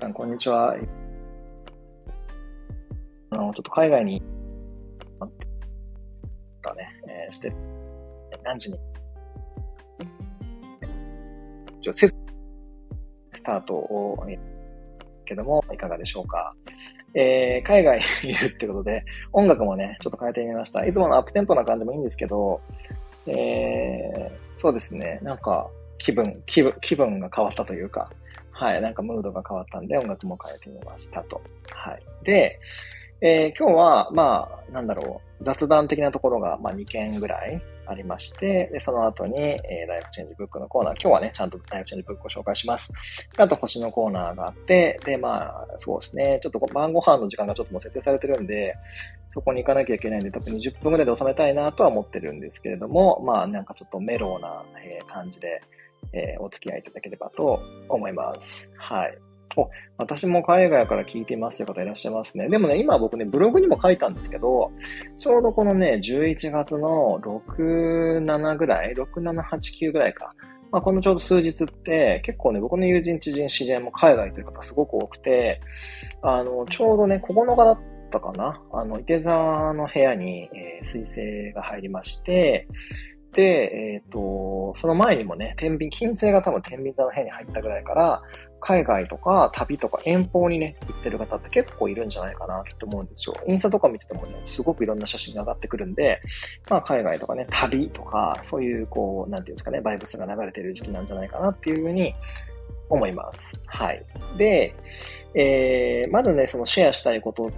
さん、こんにちは。あの、ちょっと海外に、だね、えー、して、何時に、一応、スタートを、けども、いかがでしょうか。えー、海外にいるってことで、音楽もね、ちょっと変えてみました。いつものアップテンポな感じもいいんですけど、えー、そうですね、なんか、気分、気分、気分が変わったというか、はい、なんかムードが変わったんで音楽も変えてみましたと。はい。で、えー、今日は、まあ、なんだろう、雑談的なところが、まあ、2件ぐらいありまして、で、その後に、えー、 life change book のコーナー、今日はね、ちゃんと life change book を紹介します。あと、星のコーナーがあって、で、まあ、そうですね、ちょっと晩ご飯の時間がちょっともう設定されてるんで、そこに行かなきゃいけないんで、特に10分ぐらいで収めたいなとは思ってるんですけれども、まあ、なんかちょっとメローな、えー、感じで、えー、お付き合いいただければと思います。はい。お、私も海外から聞いていますという方いらっしゃいますね。でもね、今僕ね、ブログにも書いたんですけど、ちょうどこのね、11月の6、7ぐらい、6、7、8、9ぐらいか。まあ、このちょうど数日って結構ね、僕の友人、知人、知り合いも海外という方すごく多くて、あの、ちょうどね、9日だったかな。あの、池沢の部屋に、えー、水星が入りまして、で、えっ、ー、と、その前にもね、天秤、金星が多分天秤座の部屋に入ったぐらいから、海外とか旅とか遠方にね、行ってる方って結構いるんじゃないかなって思うんですよ。インスタとか見ててもね、すごくいろんな写真が上がってくるんで、まあ海外とかね、旅とか、そういうこう、なんていうんですかね、バイブスが流れてる時期なんじゃないかなっていうふうに思います。はい。で、えー、まずね、そのシェアしたいことっ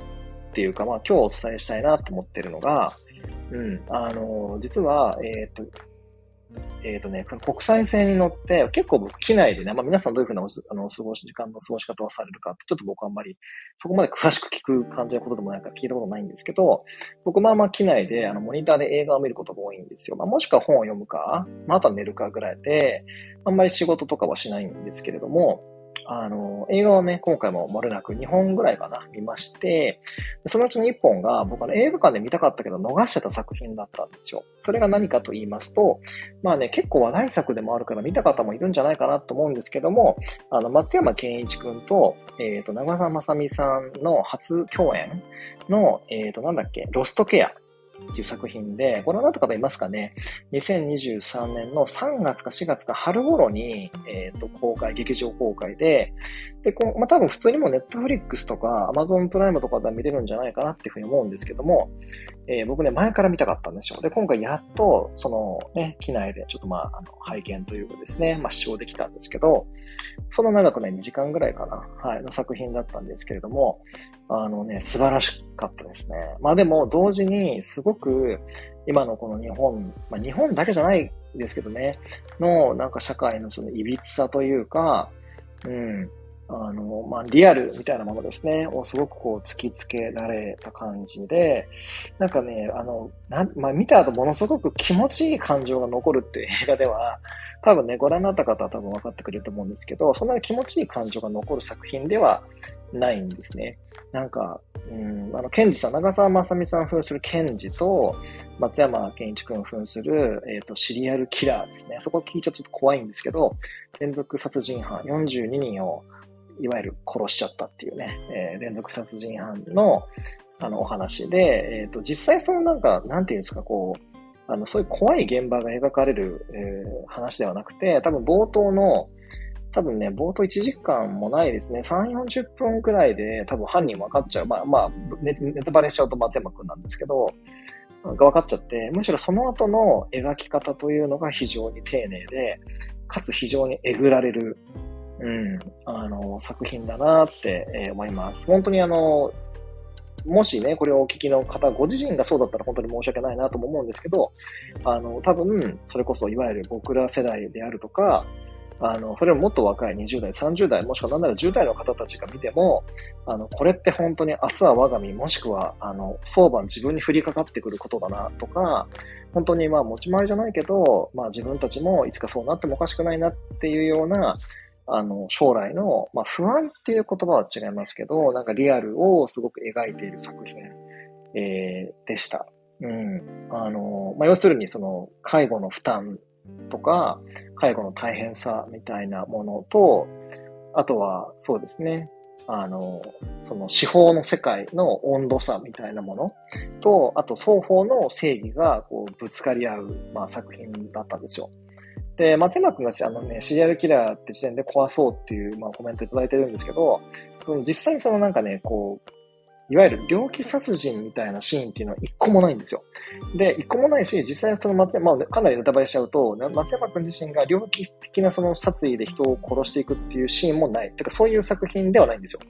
ていうか、まあ今日お伝えしたいなと思ってるのが、うん、あの、実は、えっ、ー、と、えっ、とね、国際線に乗って、結構僕、機内でね、まあ皆さんどういうふうなあの過ごし、時間の過ごし方をされるかって、ちょっと僕あんまり、そこまで詳しく聞く感じのことでもないか聞いたことないんですけど、僕まあまあ機内で、あの、モニターで映画を見ることが多いんですよ。まあもしくは本を読むか、まああとは寝るかぐらいで、あんまり仕事とかはしないんですけれども、あの、映画をね、今回も漏れなく2本ぐらいかな、見まして、そのうちの1本が僕は、映画館で見たかったけど逃してた作品だったんですよ。それが何かと言いますと、まあね、結構話題作でもあるから見た方もいるんじゃないかなと思うんですけども、あの、松山健一くんと、えっ、ー、と、長澤まさみさんの初共演の、えっ、ー、と、なんだっけ、ロストケアっていう作品で、ご覧になった方いますかね ?2023 年の3月か4月か春頃に、えっ、ー、と、公開、劇場公開で、で、この、まあ、多分普通にもネットフリックスとか Amazon プライムとかで見れるんじゃないかなっていうふうに思うんですけども、えー、僕ね、前から見たかったんですよ。で、今回やっと、そのね、機内でちょっとまあ、あの、拝見というかですね、まあ、視聴できたんですけど、その長くね、2時間ぐらいかな、はい、の作品だったんですけれども、あのね、素晴らしかったですね。まあでも、同時に、すごく、今のこの日本、まあ日本だけじゃないですけどね、の、なんか社会のその歪さというか、うん、あの、まあ、リアルみたいなものですね、をすごくこう突きつけられた感じで、なんかね、あの、なまあ、見た後ものすごく気持ちいい感情が残るっていう映画では、多分ね、ご覧になった方は多分分かってくれると思うんですけど、そんなに気持ちいい感情が残る作品ではないんですね。なんか、うん、あの、ケンジさん、長澤まさみさん扮するケンジと、松山健一君扮する、えっ、ー、と、シリアルキラーですね。そこ聞いちゃちょっと怖いんですけど、連続殺人犯42人をいわゆる殺しちゃったっていうね、えー、連続殺人犯の、あの、お話で、えっ、ー、と、実際そのなんか、なんていうんですか、こう、あの、そういう怖い現場が描かれる、えー、話ではなくて、多分冒頭の、多分ね、冒頭1時間もないですね。3、40分くらいで多分犯人分かっちゃう。まあ、まあ、ネネタバレしちゃうと松山くんなんですけど、が分かっちゃって、むしろその後の描き方というのが非常に丁寧で、かつ非常にえぐられるうん、あの、作品だなって、え思います。本当にあの、もしね、これをお聞きの方、ご自身がそうだったら本当に申し訳ないなとも思うんですけど、あの、多分、それこそいわゆる僕ら世代であるとか、あの、それももっと若い20代、30代、もしくは何なら10代の方たちが見ても、あの、これって本当に明日は我が身、もしくは、あの、相場自分に降りかかってくることだなとか、本当にまあ持ち回りじゃないけど、まあ自分たちもいつかそうなってもおかしくないなっていうような、あの、将来の、まあ、不安っていう言葉は違いますけど、なんかリアルをすごく描いている作品、えー、でした。うん。あの、まあ、要するにその、介護の負担とか、介護の大変さみたいなものと、あとは、そうですね。あの、その司法の世界の温度差みたいなものと、あと双方の正義がこうぶつかり合う、まあ、作品だったんですよ。で、松山君があのね、シリアルキラーって時点で怖そうっていう、まあ、コメントいただいてるんですけど、実際にそのなんかね、こう、いわゆる猟奇殺人みたいなシーンっていうのは一個もないんですよ。で、一個もないし、実際その松山、まあ、かなりネタバレしちゃうと、松山君自身が猟奇的なその殺意で人を殺していくっていうシーンもない。てか、そういう作品ではないんですよ。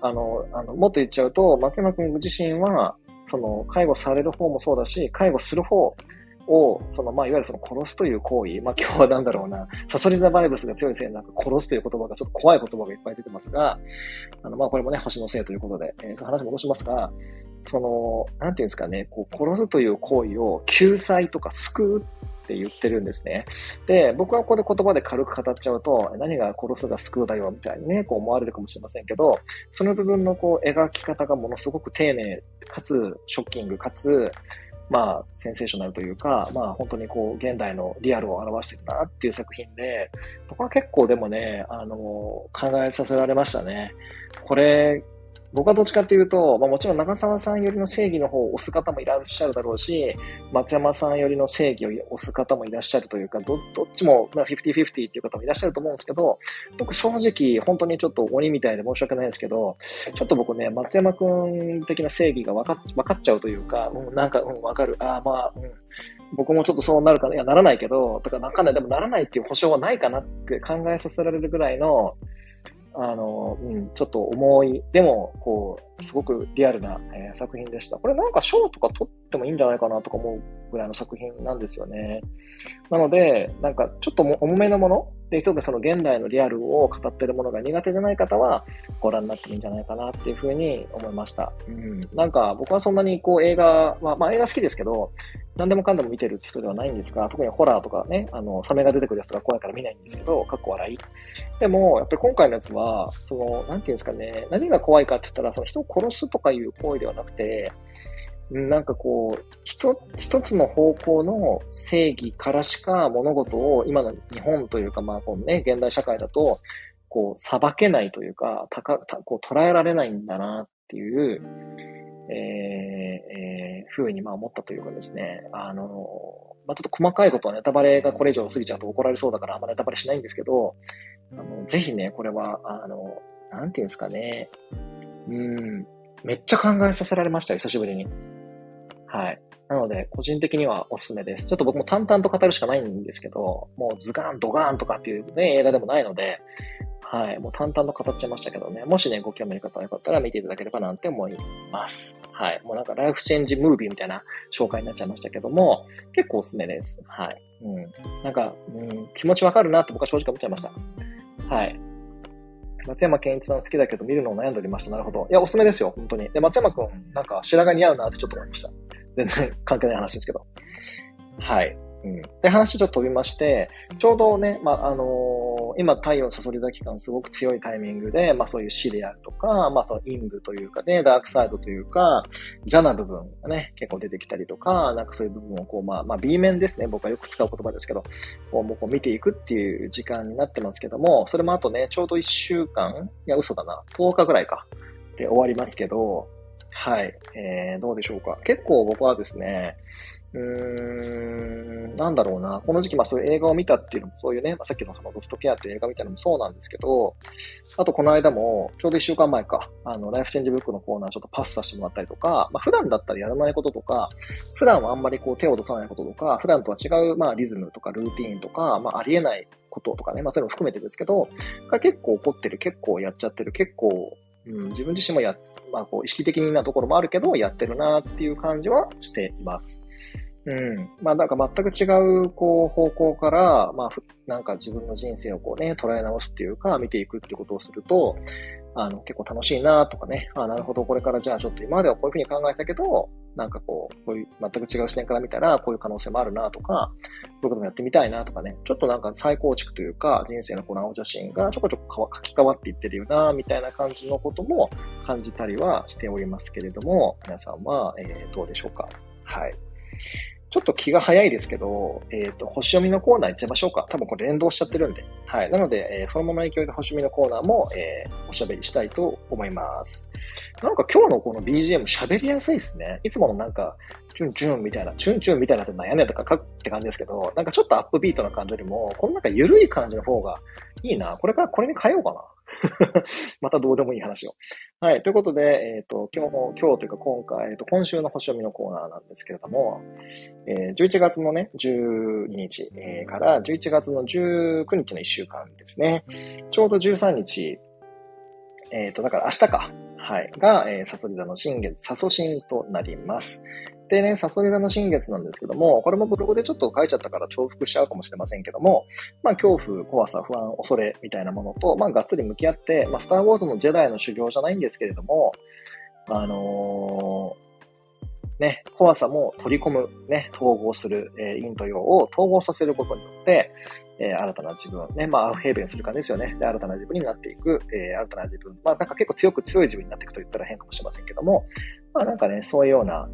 あの、あの、もっと言っちゃうと、松山君自身は、その、介護される方もそうだし、介護する方を、その、まあ、いわゆるその殺すという行為、まあ、今日はなんだろうな、サソリザバイブスが強いせいでなんか殺すという言葉がちょっと怖い言葉がいっぱい出てますが、あの、まあ、これもね、星のせいということで、えー、話戻しますが、その、なんていうんですかね、こう、殺すという行為を救済とか救うって言ってるんですね。で、僕はここで言葉で軽く語っちゃうと、何が殺すが救うだよみたいにね、こう思われるかもしれませんけど、その部分のこう描き方がものすごく丁寧、かつショッキング、かつ、まあ、センセーショナルというか、まあ、本当にこう、現代のリアルを表してるなっていう作品で、僕は結構でもね、あの、考えさせられましたね。これ、僕はどっちかっていうと、まあもちろん長澤さんよりの正義の方を押す方もいらっしゃるだろうし、松山さんよりの正義を押す方もいらっしゃるというか、ど、どっちも、まあ、50-50っていう方もいらっしゃると思うんですけど、僕正直、本当にちょっと鬼みたいで申し訳ないんですけど、ちょっと僕ね、松山くん的な正義が分か分かっちゃうというか、うん、なんか、うん、分かる。ああ、まあ、うん。僕もちょっとそうなるかな、いや、ならないけど、だからわかんない。でもならないっていう保証はないかなって考えさせられるぐらいの、あの、うん、ちょっと重い、でも、こう、すごくリアルな、えー、作品でした。これなんか賞とか取ってもいいんじゃないかなとか思うぐらいの作品なんですよね。なので、なんかちょっと重めのもので、特にその現代のリアルを語ってるものが苦手じゃない方は、ご覧になってもいいんじゃないかなっていうふうに思いました。うん。なんか僕はそんなにこう映画は、まあ映画好きですけど、何でもかんでも見てる人ではないんですが、特にホラーとかね、あの、サメが出てくるやつが怖いから見ないんですけど、かっこ笑い。でも、やっぱり今回のやつは、その、なんていうんですかね、何が怖いかって言ったら、その人を殺すとかいう行為ではなくて、なんかこう、一一つの方向の正義からしか物事を今の日本というか、まあこのね、現代社会だと、こう、裁けないというか、たか、たこう捉えられないんだなっていう、えー、えー、ふうにまあ思ったというかですね、あの、まあ、ちょっと細かいことはネタバレがこれ以上過ぎちゃうと怒られそうだからあんまネタバレしないんですけど、あの、ぜひね、これは、あの、なんていうんですかね、うん、めっちゃ考えさせられましたよ、久しぶりに。はい。なので、個人的にはおすすめです。ちょっと僕も淡々と語るしかないんですけど、もうズガン、ドガーンとかっていうね、映画でもないので、はい。もう淡々と語っちゃいましたけどね。もしね、ご興味ある方はよかったら見ていただければなんて思います。はい。もうなんかライフチェンジムービーみたいな紹介になっちゃいましたけども、結構おすすめです。はい。うん。なんか、うん、気持ちわかるなって僕は正直思っちゃいました。はい。松山健一さん好きだけど見るのを悩んでおりました。なるほど。いや、おすすめですよ、本当に。で、松山くん、なんか白髪似合うなってちょっと思いました。全然関係ない話ですけど。はい。うん。で、話ちょっと飛びまして、ちょうどね、まあ、あのー、今、太陽サソリ座期間すごく強いタイミングで、まあ、そういう死であるとか、まあ、その陰部というかね、ダークサイドというか、邪な部分がね、結構出てきたりとか、なんかそういう部分をこう、まあ、まあ、B 面ですね。僕はよく使う言葉ですけど、こう、もうこう見ていくっていう時間になってますけども、それもあとね、ちょうど1週間、いや、嘘だな、10日ぐらいか、で終わりますけど、はい。えー、どうでしょうか。結構僕はですね、うーん、なんだろうな。この時期、まあそういう映画を見たっていうのも、そういうね、まあ、さっきのそのロストケアっていう映画みたいなのもそうなんですけど、あとこの間も、ちょうど一週間前か、あの、ライフチェンジブックのコーナーちょっとパスさせてもらったりとか、まあ普段だったらやらないこととか、普段はあんまりこう手を出さないこととか、普段とは違う、まあリズムとかルーティーンとか、まあありえないこととかね、まあそういうのも含めてですけど、結構起こってる、結構やっちゃってる、結構、うん、自分自身もやって、まあこう意識的なところもあるけど、やってるなっていう感じはしています。うん。まあなんか全く違う、こう、方向から、まあ、なんか自分の人生をこうね、捉え直すっていうか、見ていくってことをすると、あの、結構楽しいなとかね、あなるほど、これからじゃあちょっと今まではこういうふうに考えたけど、なんかこう、こういう全く違う視点から見たら、こういう可能性もあるなとか、こういうこともやってみたいなとかね、ちょっとなんか再構築というか、人生のこの青写真がちょこちょこ書き換わっていってるよな、みたいな感じのことも感じたりはしておりますけれども、皆さんは、えー、どうでしょうか？はい。ちょっと気が早いですけど、えっ、ー、と、星読みのコーナー行っちゃいましょうか。多分これ連動しちゃってるんで。はい。なので、えー、そのまま影響で星読みのコーナーも、えー、おしゃべりしたいと思います。なんか今日のこの BGM 喋りやすいですね。いつものなんか、チュンチュンみたいな、チュンチュンみたいなって悩んでとか書くって感じですけど、なんかちょっとアップビートな感じよりも、このなんか緩い感じの方がいいな。これからこれに変えようかな。またどうでもいい話を。はい。ということで、えっ、ー、と、今日も、今日というか今回、えっ、ー、と、今週の星読みのコーナーなんですけれども、えー、11月のね、12日、えー、から11月の19日の1週間ですね。ちょうど13日、えっ、ー、と、だから明日か。はい。が、えー、サソリ座の新月、サソシンとなります。でね、サソリ座の新月なんですけども、これもブログでちょっと書いちゃったから重複しちゃうかもしれませんけども、まあ、恐怖、怖さ、不安、恐れみたいなものと、まあ、がっつり向き合って、まあ、スター・ウォーズのジェダイの修行じゃないんですけれども、あのー、ね、怖さも取り込む、ね、統合する、えー、陰と陽を統合させることによって、えー、新たな自分、ね、まあ、アウフヘーベンする感じですよね。で、新たな自分になっていく、えー、新たな自分。まあ、なんか結構強く強い自分になっていくと言ったら変かもしれませんけども、まあ、なんかね、そういうような、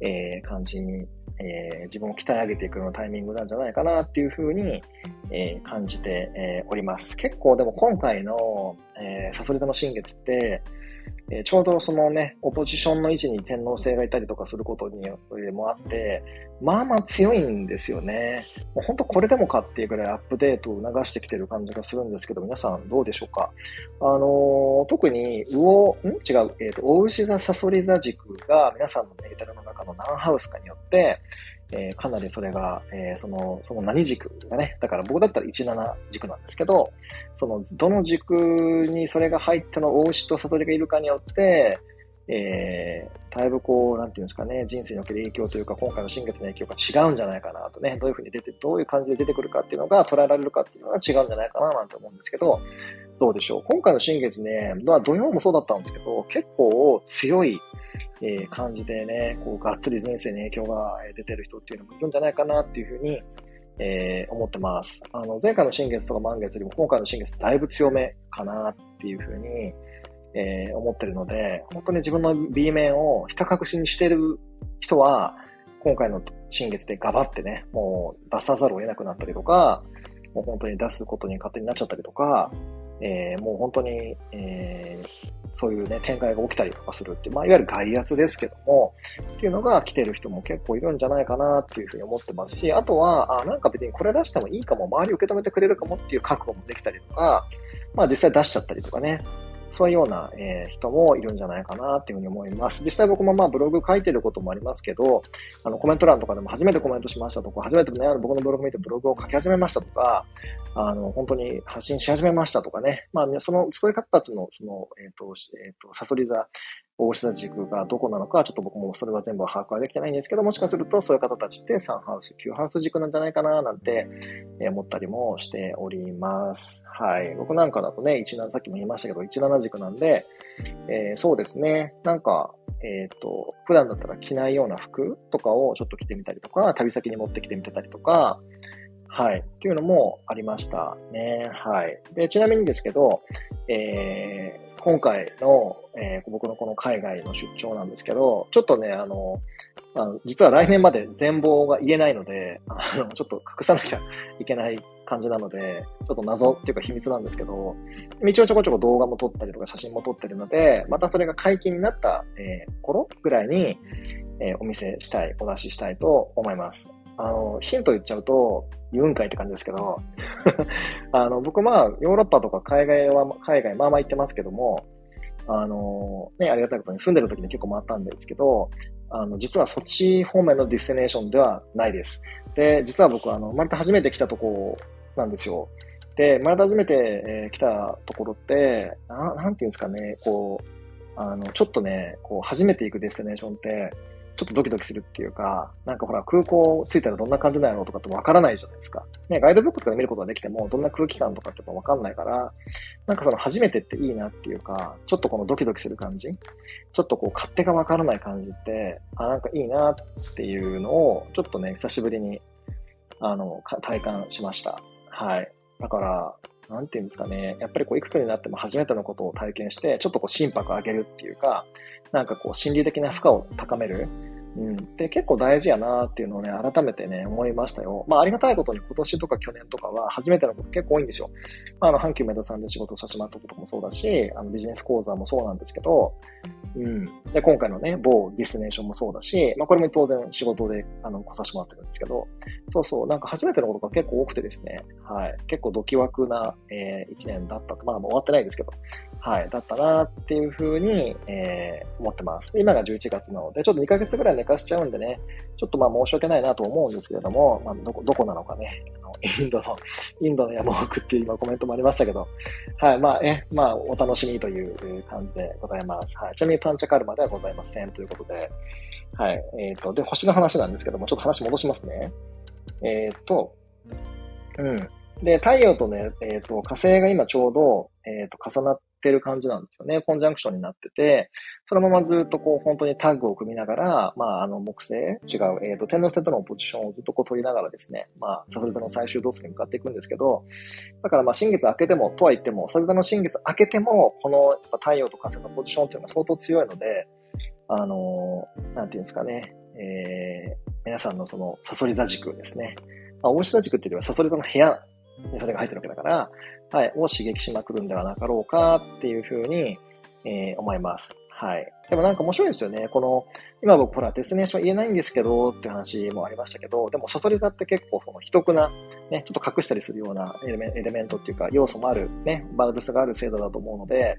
えー、感じに、えー、自分を鍛え上げていくようなタイミングなんじゃないかなっていうふうに、えー、感じて、えおります。結構でも今回の、えー、サソリ座の新月って、えちょうどそのね、オポジションの位置に天皇制がいたりとかすることにもあって、まあまあ強いんですよね。もう本当これでもかっていうぐらいアップデートを促してきてる感じがするんですけど、皆さんどうでしょうか？あのー、特に、魚、ん？違う、えっ、ー、と、大牛座、サソリ座軸が皆さんのメータルの中の何ハウスかによって、えー、かなりそれが、えー、その、その何軸がね、だから僕だったら17軸なんですけど、その、どの軸にそれが入っての大牛と悟りがいるかによって、えー、だいぶこう、なんていうんですかね、人生における影響というか、今回の新月の影響が違うんじゃないかなとね、どういうふうに出て、どういう感じで出てくるかっていうのが捉えられるかっていうのが違うんじゃないかななんて思うんですけど、どうでしょう。今回の新月ね、まあ土曜もそうだったんですけど、結構強い、え、感じでね、こう、がっつり人生に影響が出てる人っていうのもいるんじゃないかなっていうふうに、えー、思ってます。あの、前回の新月とか満月よりも今回の新月だいぶ強めかなっていうふうに、えー、思ってるので、本当に自分の B 面をひた隠しにしてる人は、今回の新月でガバってね、もう出さざるを得なくなったりとか、もう本当に出すことに勝手になっちゃったりとか、えー、もう本当に、えー、そういうね、展開が起きたりとかするって、まあ、いわゆる外圧ですけども、っていうのが来てる人も結構いるんじゃないかなっていうふうに思ってますし、あとは、あ、なんか別にこれ出してもいいかも、周り受け止めてくれるかもっていう覚悟もできたりとか、まあ実際出しちゃったりとかね、そういうような、えー、人もいるんじゃないかなっていうふうに思います。実際僕もまあブログ書いてることもありますけど、あのコメント欄とかでも初めてコメントしましたとか、初めてね、僕のブログ見てブログを書き始めましたとか、あの、本当に発信し始めましたとかね、まあ、その、そういう方たちの、その、えっ、ー、と、えっ、ー、と、サソリ座、大志座軸がどこなのか、ちょっと僕もそれは全部把握はできてないんですけど、もしかするとそういう方たちって3ハウス、9ハウス軸なんじゃないかな、なんて思ったりもしております。はい。僕なんかだとね、17、さっきも言いましたけど、17軸なんで、えー、そうですね。なんか、えっ、ー、と、普段だったら着ないような服とかをちょっと着てみたりとか、旅先に持ってきてみてたりとか、はい。っていうのもありましたね。はい。で、ちなみにですけど、えー、今回の、えー、僕のこの海外の出張なんですけど、ちょっとね、あの、あの実は来年まで全貌が言えないので、あの、ちょっと隠さなきゃいけない感じなので、ちょっと謎っていうか秘密なんですけど、一応ちょこちょこ動画も撮ったりとか写真も撮ってるので、またそれが解禁になった、えー、頃ぐらいに、えー、お見せしたい、お出ししたいと思います。あの、ヒント言っちゃうと、言うんかいって感じですけど、あの、僕まあ、ヨーロッパとか海外は、海外まあまあ行ってますけども、あの、ね、ありがたいことに住んでる時に結構回ったんですけど、あの、実はそっち方面の destination ではないです。で、実は僕、あの、生まれて初めて来たとこなんですよ。で、生まれて初めて、えー、来たところって、ななんていうんですかね、こう、あの、ちょっとね、こう、初めて行く destination って、ちょっとドキドキするっていうか、なんかほら、空港着いたらどんな感じなんやろうとかってわからないじゃないですか。ね、ガイドブックとかで見ることができても、どんな空気感とかってわかんないから、なんかその初めてっていいなっていうか、ちょっとこのドキドキする感じちょっとこう、勝手がわからない感じって、あ、なんかいいなっていうのを、ちょっとね、久しぶりに、あの、体感しました。はい。だから、なんていうんですかね。やっぱりこう、いくつになっても初めてのことを体験して、ちょっとこう、心拍上げるっていうか、なんかこう、心理的な負荷を高める。うん。で、結構大事やなっていうのをね、改めてね、思いましたよ。まあ、ありがたいことに今年とか去年とかは初めてのこと結構多いんですよ。まあ、あの、阪急メダさんで仕事をさせてもらったこともそうだし、あの、ビジネス講座もそうなんですけど、うん。で、今回のね、某ディスネーションもそうだし、まあ、これも当然仕事で、あの、来させてもらってるんですけど、そうそう、なんか初めてのことが結構多くてですね、はい。結構ドキワクな、えー、一年だったと。まあ、もう終わってないですけど、はい。だったなっていうふうに、えー、思ってます。今が11月なので、ちょっと2ヶ月ぐらい寝かしちゃうんでね、ちょっとまあ申し訳ないなと思うんですけれども、まあ、どこ、どこなのかね、あの、インドの、インドの山奥っていう今コメントもありましたけど、はい。まあ、え、まあ、お楽しみという感じでございます。はい。ちなみにパンチャカルマではございませんということで、はい。えっ、ー、と、で、星の話なんですけども、ちょっと話戻しますね。えっ、ー、と、うん。で、太陽とね、えっ、ー、と、火星が今ちょうど、えっ、と、重なってる感じなんですよね。コンジャンクションになってて、そのままずっとこう、本当にタッグを組みながら、まあ、あの、木星、違う、えっ、と、天王星とのポジションをずっとこう取りながらですね、まあ、サソリ座の最終動作に向かっていくんですけど、だからまあ、新月明けても、とは言っても、サソリ座の新月明けても、この太陽と火星のポジションっていうのが相当強いので、あのー、なんていうんですかね、えー、皆さんのその、サソリ座軸ですね。まあ、大志座軸っていうよりは、サソリ座の部屋それが入ってるわけだから、はい、を刺激しまくるんではなかろうかっていうふうに、えー、思います。はい。でもなんか面白いですよね。この、今僕ほら、デスネーション言えないんですけどって話もありましたけど、でもサソリ座って結構その秘匿な、ね、ちょっと隠したりするようなエレメエレメントっていうか、要素もある、ね、バルブスがある制度だと思うので、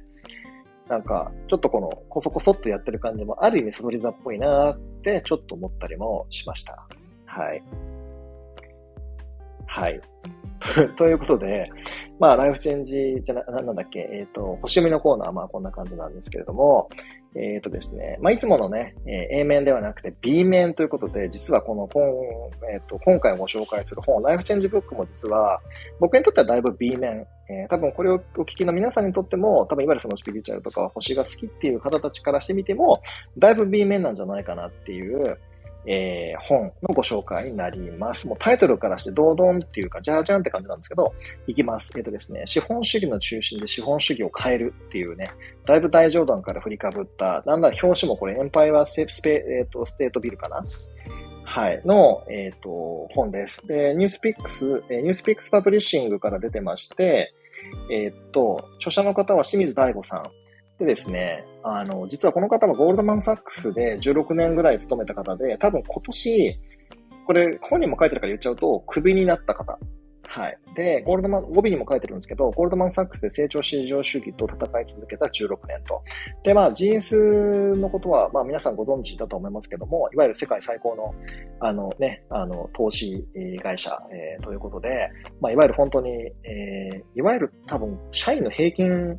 なんか、ちょっとこの、こそこそっとやってる感じも、ある意味サソリ座っぽいなって、ちょっと思ったりもしました。はい。はい。ということで、まあ、ライフチェンジじゃな、なんだっけ、えっ、ー、と、星読みのコーナーまあこんな感じなんですけれども、えっ、ー、とですね、まあ、いつものね、え、A 面ではなくて B 面ということで、実はこの本、えっ、ー、と、今回ご紹介する本、ライフチェンジブックも実は、僕にとってはだいぶ B 面、えー、多分これをお聞きの皆さんにとっても、多分いわゆるそのスピリチュアルとか星が好きっていう方たちからしてみても、だいぶ B 面なんじゃないかなっていう、えー、本のご紹介になります。もうタイトルからしてドードンっていうか、じゃじゃんって感じなんですけど、いきます。えっ、ー、とですね、資本主義の中心で資本主義を変えるっていうね、だいぶ大冗談から振りかぶった、なんなら表紙もこれエンパイアスペスペ、えっ、ー、と、ステートビルかな？はい、の、えっ、ー、と、本です。で、ニュースピックス、えー、ニュースピックスパブリッシングから出てまして、えっ、と、著者の方は清水大吾さんでですね、あの、実はこの方はゴールドマンサックスで16年ぐらい勤めた方で、多分今年、これ本人も書いてるから言っちゃうと、クビになった方。はい。で、ゴールドマン、帯にも書いてるんですけど、ゴールドマンサックスで成長至上主義と戦い続けた16年と。で、まあ GS のことは、まあ皆さんご存知だと思いますけども、いわゆる世界最高の、あのね、あの、投資会社、えー、ということで、まあいわゆる本当に、えー、いわゆる多分、社員の平均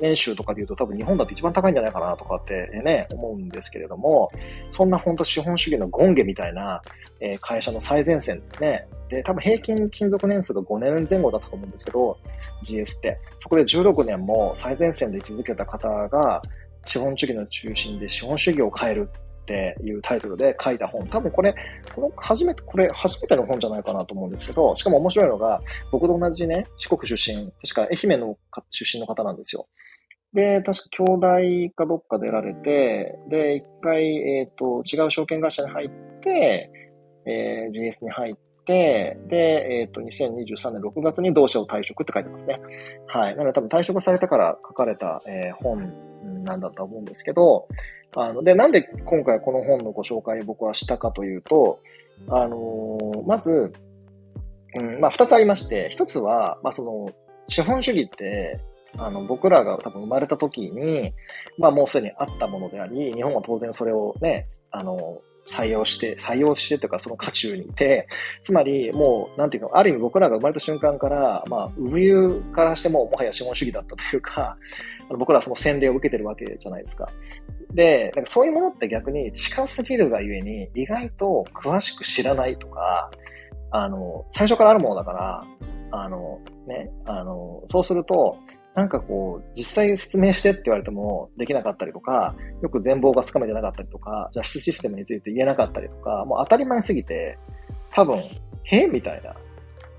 年収とかで言うと多分日本だって一番高いんじゃないかなとかってね、思うんですけれども、そんな本当資本主義のゴンゲみたいな、え会社の最前線ね、で、多分平均勤続年数が5年前後だったと思うんですけど、GS って。そこで16年も最前線で居続けた方が、資本主義の中心で資本主義を変えるっていうタイトルで書いた本。多分これ、この初めて、これ初めての本じゃないかなと思うんですけど、しかも面白いのが、僕と同じね、四国出身、確か愛媛の出身の方なんですよ。で、確か兄弟かどっか出られて、で、一回、えっ、ー、と、違う証券会社に入って、えー、GS に入って、で、えっ、ー、と、2023年6月に同社を退職って書いてますね。はい。なので多分退職されたから書かれた、えー、本なんだと思うんですけど、あの、で、なんで今回この本のご紹介を僕はしたかというと、あのー、まず、うん、まあ、二つありまして、一つは、まあ、その、資本主義って、あの、僕らが多分生まれた時に、まあ、もうすでにあったものであり、日本は当然それをね、あの、採用して、採用してというかその渦中にいて、つまりもう、なんていうの、ある意味僕らが生まれた瞬間から、まあ、産湯からしてももはや資本主義だったというか、僕らはその洗礼を受けてるわけじゃないですか。で、なんかそういうものって逆に近すぎるがゆえに、意外と詳しく知らないとか、あの、最初からあるものだから、あの、ね、あの、そうすると、なんかこう、実際説明してって言われてもできなかったりとか、よく全貌がつかめてなかったりとか、ジャスシステムについて言えなかったりとか、もう当たり前すぎて、多分、へえみたいな。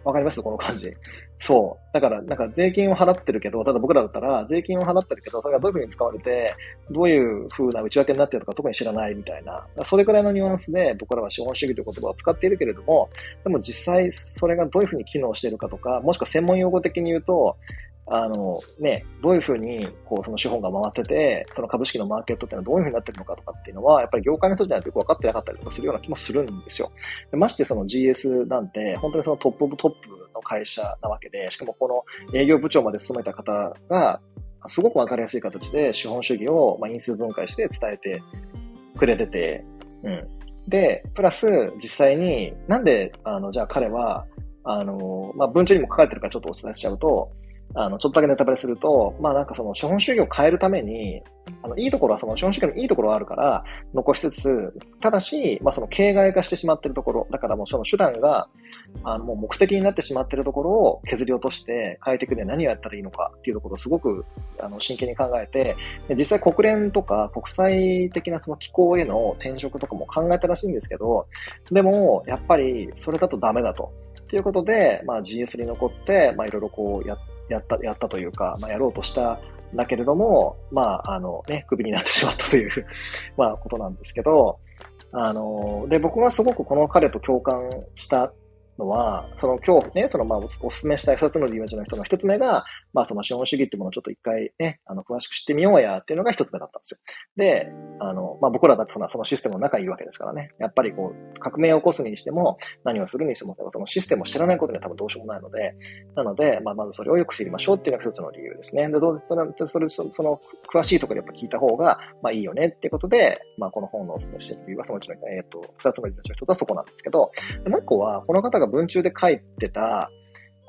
わかります？この感じ。そう。だから、なんか税金を払ってるけど、ただ僕らだったら税金を払ってるけど、それがどういうふうに使われて、どういうふうな内訳になってるとか特に知らないみたいな。それくらいのニュアンスで僕らは資本主義という言葉を使っているけれども、でも実際それがどういうふうに機能しているかとか、もしくは専門用語的に言うと、あの、ね、どういうふうに、こう、その資本が回ってて、その株式のマーケットっていうのはどういうふうになってるのかとかっていうのは、やっぱり業界の人じゃないとよく分かってなかったりとかするような気もするんですよ。でましてその GS なんて、本当にそのトップオブトップの会社なわけで、しかもこの営業部長まで務めた方が、すごく分かりやすい形で資本主義を、まあ、因数分解して伝えてくれてて、うん。で、プラス、実際に、なんで、あの、じゃあ彼は、あの、まあ、文中にも書かれてるからちょっとお伝えしちゃうと、あの、ちょっとだけネタバレすると、まあなんかその資本主義を変えるために、あの、いいところはその資本主義のいいところはあるから残しつつ、ただし、まあその形骸化してしまっているところ、だからもうその手段が、あの、もう目的になってしまっているところを削り落として変えていくには何をやったらいいのかっていうところをすごく、あの、真剣に考えて、実際国連とか国際的なその機構への転職とかも考えたらしいんですけど、でも、やっぱりそれだとダメだと。ということで、まあ GS に残って、まあいろいろこうやって、やった、やったというか、まあ、やろうとしたんだけれども、まあ、あのね、クビになってしまったという まあ、ことなんですけど、あの、で、僕がすごくこの彼と共感したのは、その今日ね、そのまあお勧めしたい二つの理由の人の一つ目が、まあその資本主義ってものをちょっと一回ね、あの、詳しく知ってみようやっていうのが一つ目だったんですよ。で、あの、まあ僕らだってそのシステムの中にいるわけですからね。やっぱりこう、革命を起こすにしても、何をするにしても、そのシステムを知らないことには多分どうしようもないので、なので、まあまずそれをよく知りましょうっていうのが一つの理由ですね。で、どうそれ、それ、その、詳しいところでやっぱ聞いた方が、まあいいよねっていうことで、まあこの本のお勧めしてる理由はそのうちの、えっ、ー、と、二つの理由の一つはそこなんですけど、もう一個は、この方が文中で書いてた、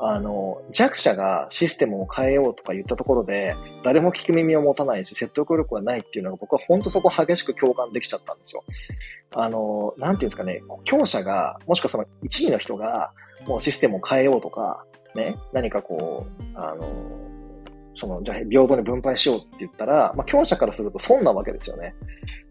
あの、弱者がシステムを変えようとか言ったところで、誰も聞く耳を持たないし、説得力がないっていうのが僕は本当そこ激しく共感できちゃったんですよ。あの、なんていうんですかね、強者が、もしくはその一位の人が、もうシステムを変えようとか、ね、何かこう、あの、その、じゃ平等に分配しようって言ったら、まあ、強者からすると損なわけですよね。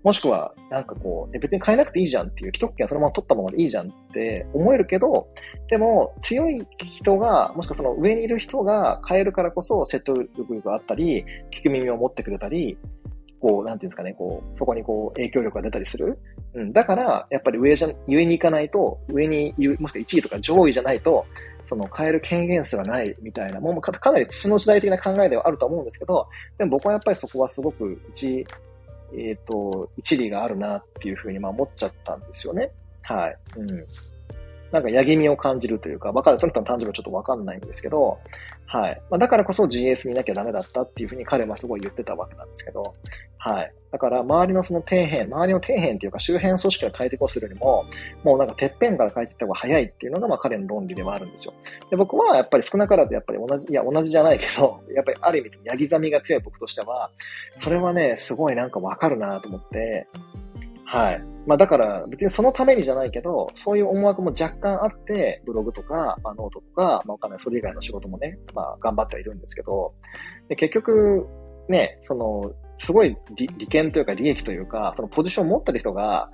もしくは、なんかこう、え別に変えなくていいじゃんっていう、既得権はそのまま取ったままでいいじゃんって思えるけど、でも、強い人が、もしくはその上にいる人が変えるからこそ説得力があったり、聞く耳を持ってくれたり、こう、なんていうんですかね、こう、そこにこう、影響力が出たりする。うん。だから、やっぱり上じゃ、上に行かないと、上に、もしくは1位とか上位じゃないと、その変える権限すらないみたいな、もうかなり土の時代的な考えではあると思うんですけど、でも僕はやっぱりそこはすごく一、えっ、ー、と、一理があるなっていうふうにまあ思っちゃったんですよね。はい。うん。なんか、やぎみを感じるというか、わかる、その人の誕生日はちょっとわかんないんですけど、はい。まあ、だからこそ GS になきゃダメだったっていうふうに彼はすごい言ってたわけなんですけど、はい。だから、周りのその底辺、周りの底辺っていうか周辺組織を変えてこうとするよりも、もうなんかてっぺんから変えていった方が早いっていうのが、まあ彼の論理ではあるんですよ。で、僕はやっぱり少なからずやっぱり同じ、いや同じじゃないけど、やっぱりある意味、ヤギザミが強い僕としては、それはね、すごいなんかわかるなと思って、はい。まあだから別にそのためにじゃないけど、そういう思惑も若干あって、ブログとか、まあ、ノートとか、まあわかんない、それ以外の仕事もね、まあ頑張ってはいるんですけど、で結局、ね、その、すごい利利権というか利益というか、そのポジションを持ってる人が、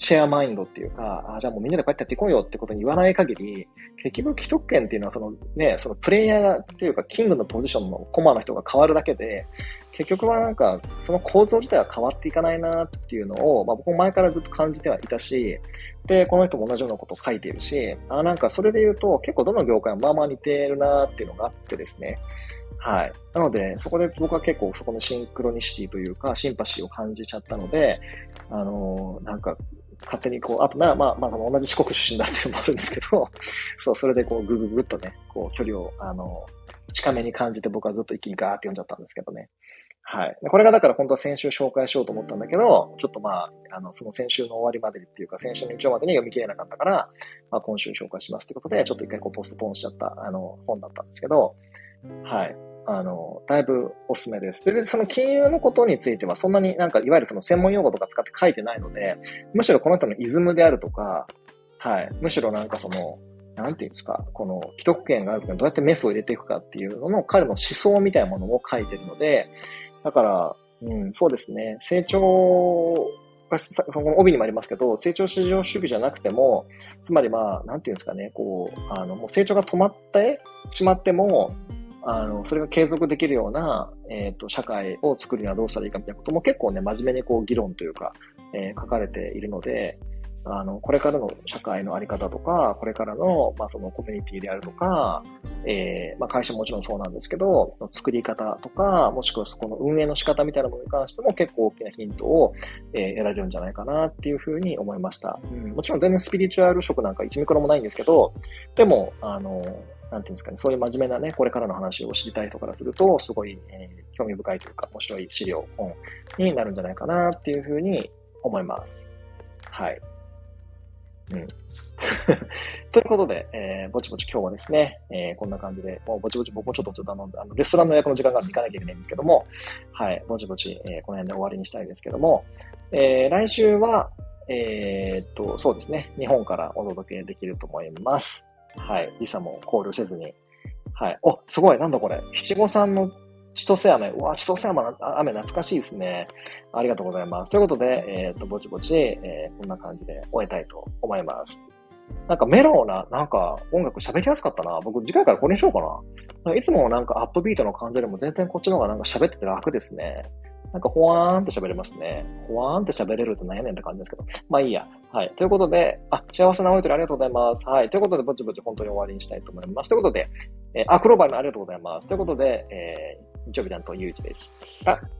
シェアマインドっていうか、あじゃあもうみんなでこうやってやっていこうよってことに言わない限り、結局既得権っていうのはそのね、そのプレイヤーっていうか、キングのポジションのコマの人が変わるだけで、結局はなんか、その構造自体は変わっていかないなっていうのを、まあ僕も前からずっと感じてはいたし、で、この人も同じようなことを書いているし、あなんかそれで言うと結構どの業界もまあまあ似てるなっていうのがあってですね。はい。なので、そこで僕は結構そこのシンクロニシティというか、シンパシーを感じちゃったので、あのー、なんか、勝手にこう、あとな、まあ、まあ、同じ四国出身だっていうのもあるんですけど、そう、それでこう、ぐぐぐっとね、こう、距離を、あの、近めに感じて僕はずっと一気にガーって読んじゃったんですけどね。はい。これがだから本当は先週紹介しようと思ったんだけど、ちょっとまあ、あの、その先週の終わりまでっていうか、先週の日曜までに読み切れなかったから、まあ今週紹介しますということで、ちょっと一回こうポストポンしちゃった、あの、本だったんですけど、はい。あの、だいぶおすすめです。で、その金融のことについては、そんなになんか、いわゆるその専門用語とか使って書いてないので、むしろこの人のイズムであるとか、はい。むしろなんかその、なんていうんですか、この既得権があるとかどうやってメスを入れていくかっていうのの彼の思想みたいなものを書いてるので、だから、うん、そうですね。成長がその帯にもありますけど、成長市場主義じゃなくても、つまりまあ、なんていうんですかね、こう、あの、もう成長が止まってしまっても、あの、それが継続できるような、えっ、ー、と、社会を作るにはどうしたらいいかみたいなことも結構ね、真面目にこう議論というか、えー、書かれているので、あの、これからの社会のあり方とか、これからの、まあ、そのコミュニティであるとか、えー、まあ、会社もちろんそうなんですけど、作り方とか、もしくはそこの運営の仕方みたいなものに関しても結構大きなヒントを、えー、得られるんじゃないかなっていうふうに思いました。うん、もちろん全然スピリチュアル色なんか1ミクロもないんですけど、でも、あの、なんていうんですかね、そういう真面目なね、これからの話を知りたい人からすると、すごい、えー、興味深いというか、面白い資料、本になるんじゃないかなっていうふうに思います。はい。うん。ということで、えー、ぼちぼち今日はですね、えー、こんな感じで、もうぼちぼち僕もちょっとちょっとあの、あのレストランの予約の時間がある行かなきゃいけないんですけども、はい、ぼちぼち、えー、この辺で終わりにしたいですけども、えー、来週は、えー、っと、そうですね、日本からお届けできると思います。はい、時差も考慮せずに。はい。お、すごい、なんだこれ。七五三の千歳飴。うわ、千歳飴、飴懐かしいですね。ありがとうございます。ということで、えっ、と、ぼちぼち、えー、こんな感じで終えたいと思います。なんかメローな、なんか音楽喋りやすかったな。僕次回からこれにしようかな。いつもなんかアップビートの感じよりも全然こっちの方がなんか喋ってて楽ですね。なんかほわーんって喋れますね。ほわーんって喋れると何やねんって感じですけど。まあいいや。はい。ということで、あ、幸せなおいとりありがとうございます。はい。ということで、ぼちぼち本当に終わりにしたいと思います。ということで、えー、あ、クローバーもありがとうございます。ということで、えー、日曜日担当ゆうじでした。